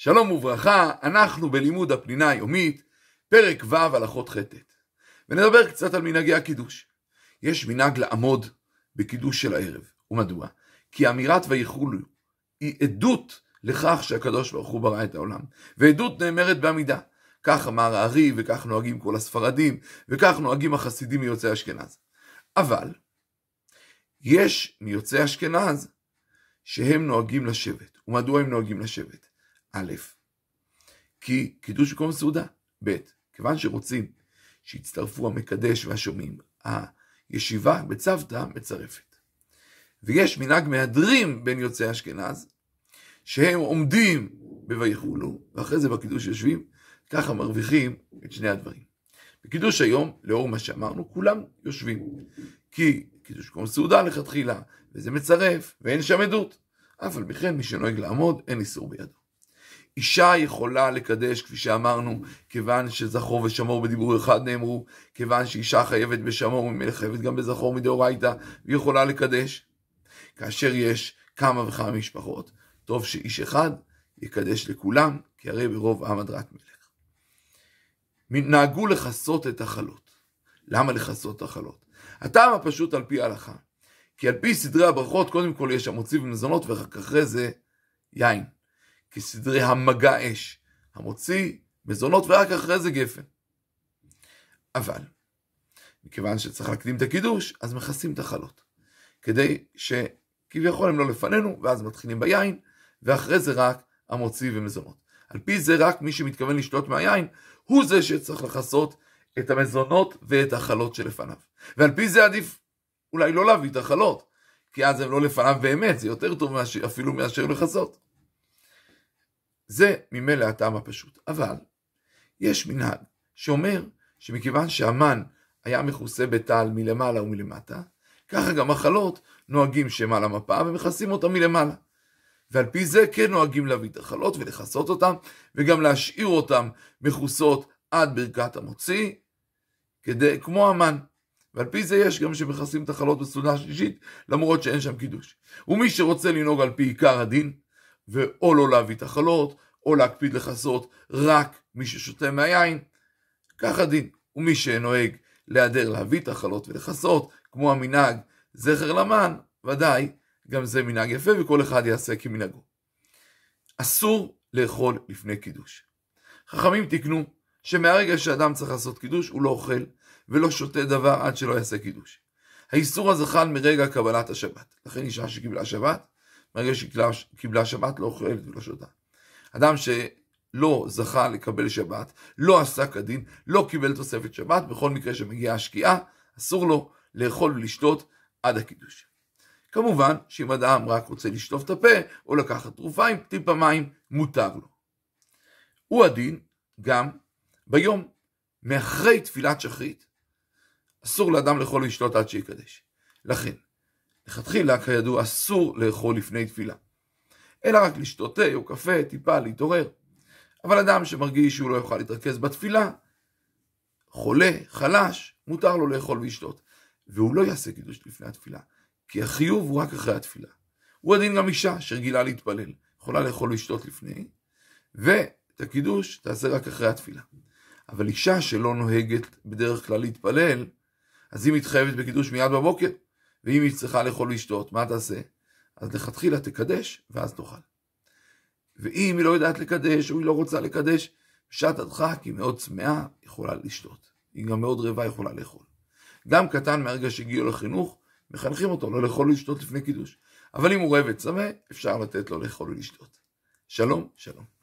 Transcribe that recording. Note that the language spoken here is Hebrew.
שלום וברכה, אנחנו בלימוד הפנינה היומית, פרק ו' הלכות חטאת. ונדבר קצת על מנהגי הקידוש. יש מנהג לעמוד בקידוש של הערב. ומדוע? כי אמירת ויחולו היא עדות לכך שהקדוש ברוך הוא ברא את העולם. ועדות נאמרת בעמידה. כך אמר הארי, וכך נוהגים כל הספרדים, וכך נוהגים החסידים מיוצאי אשכנז. אבל, יש מיוצאי אשכנז שהם נוהגים לשבת. ומדוע הם נוהגים לשבת? א', כי קידוש מקום סעודה. ב', כיוון שרוצים שיצטרפו המקדש והשומעים, הישיבה בצוותא מצרפת. ויש מנהג מהדרים בין יוצאי אשכנז, שהם עומדים ב"ויחולו", ואחרי זה בקידוש יושבים, ככה מרוויחים את שני הדברים. בקידוש היום, לאור מה שאמרנו, כולם יושבים. כי קידוש מקום סעודה לכתחילה, וזה מצרף, ואין שם עדות. אף על פי כן, מי שנוהג לעמוד, אין איסור בידו. אישה יכולה לקדש, כפי שאמרנו, כיוון שזכור ושמור בדיבור אחד נאמרו, כיוון שאישה חייבת בשמור, ממילא חייבת גם בזכור מדאורייתא, והיא יכולה לקדש. כאשר יש כמה וכמה משפחות, טוב שאיש אחד יקדש לכולם, כי הרי ברוב עם הדרת מלך. נהגו לכסות את החלות. למה לכסות את החלות? הטעם הפשוט על פי ההלכה. כי על פי סדרי הברכות, קודם כל יש המוציא ומזונות, ורק אחרי זה יין. כסדרי המגע אש, המוציא מזונות ורק אחרי זה גפן. אבל, מכיוון שצריך להקדים את הקידוש, אז מכסים את החלות. כדי שכביכול הם לא לפנינו, ואז מתחילים ביין, ואחרי זה רק המוציא ומזונות. על פי זה רק מי שמתכוון לשתות מהיין, הוא זה שצריך לכסות את המזונות ואת החלות שלפניו. ועל פי זה עדיף אולי לא להביא את החלות, כי אז הם לא לפניו באמת, זה יותר טוב אפילו מאשר לכסות. זה ממילא הטעם הפשוט. אבל יש מנהג שאומר שמכיוון שהמן היה מכוסה בטל מלמעלה ומלמטה, ככה גם החלות נוהגים שהם על המפה ומכסים אותם מלמעלה. ועל פי זה כן נוהגים להביא את החלות ולכסות אותם, וגם להשאיר אותם מכוסות עד ברכת המוציא, כדי, כמו המן. ועל פי זה יש גם שמכסים את החלות בסעודה שלישית, למרות שאין שם קידוש. ומי שרוצה לנהוג על פי עיקר הדין, ואו לא להביא את החלות, או להקפיד לכסות רק מי ששותה מהיין, כך הדין. ומי שנוהג להיעדר להביא את החלות ולכסות, כמו המנהג זכר למן, ודאי, גם זה מנהג יפה וכל אחד יעשה כמנהגו. אסור לאכול לפני קידוש. חכמים תיקנו שמהרגע שאדם צריך לעשות קידוש, הוא לא אוכל ולא שותה דבר עד שלא יעשה קידוש. האיסור הזה חל מרגע קבלת השבת. לכן אישה שקיבלה שבת, מרגע שקיבלה שבת לא אוכלת ולא שותה. אדם שלא זכה לקבל שבת, לא עשה כדין, לא קיבל תוספת שבת, בכל מקרה שמגיעה השקיעה, אסור לו לאכול ולשתות עד הקידוש. כמובן שאם אדם רק רוצה לשטוף את הפה או לקחת תרופה עם טיפה מים, מותר לו. הוא הדין גם ביום מאחרי תפילת שחרית. אסור לאדם לאכול ולשתות עד שיקדש. לכן, לכתחילה, כידוע, אסור לאכול לפני תפילה. אלא רק לשתות תה או קפה, טיפה, להתעורר. אבל אדם שמרגיש שהוא לא יוכל להתרכז בתפילה, חולה, חלש, מותר לו לאכול ולשתות. והוא לא יעשה קידוש לפני התפילה, כי החיוב הוא רק אחרי התפילה. הוא הדין גם אישה שרגילה להתפלל, יכולה לאכול ולשתות לפני, ואת הקידוש תעשה רק אחרי התפילה. אבל אישה שלא נוהגת בדרך כלל להתפלל, אז היא מתחייבת בקידוש מיד בבוקר, ואם היא צריכה לאכול ולשתות, מה תעשה? אז לכתחילה תקדש, ואז תאכל. ואם היא לא יודעת לקדש, או היא לא רוצה לקדש, בשעת הדחק היא מאוד צמאה, יכולה לשתות. היא גם מאוד רעבה, יכולה לאכול. גם קטן מהרגע שהגיעו לחינוך, מחנכים אותו לא לאכול ולשתות לפני קידוש. אבל אם הוא רעב וצמא, אפשר לתת לו לאכול ולשתות. שלום, שלום.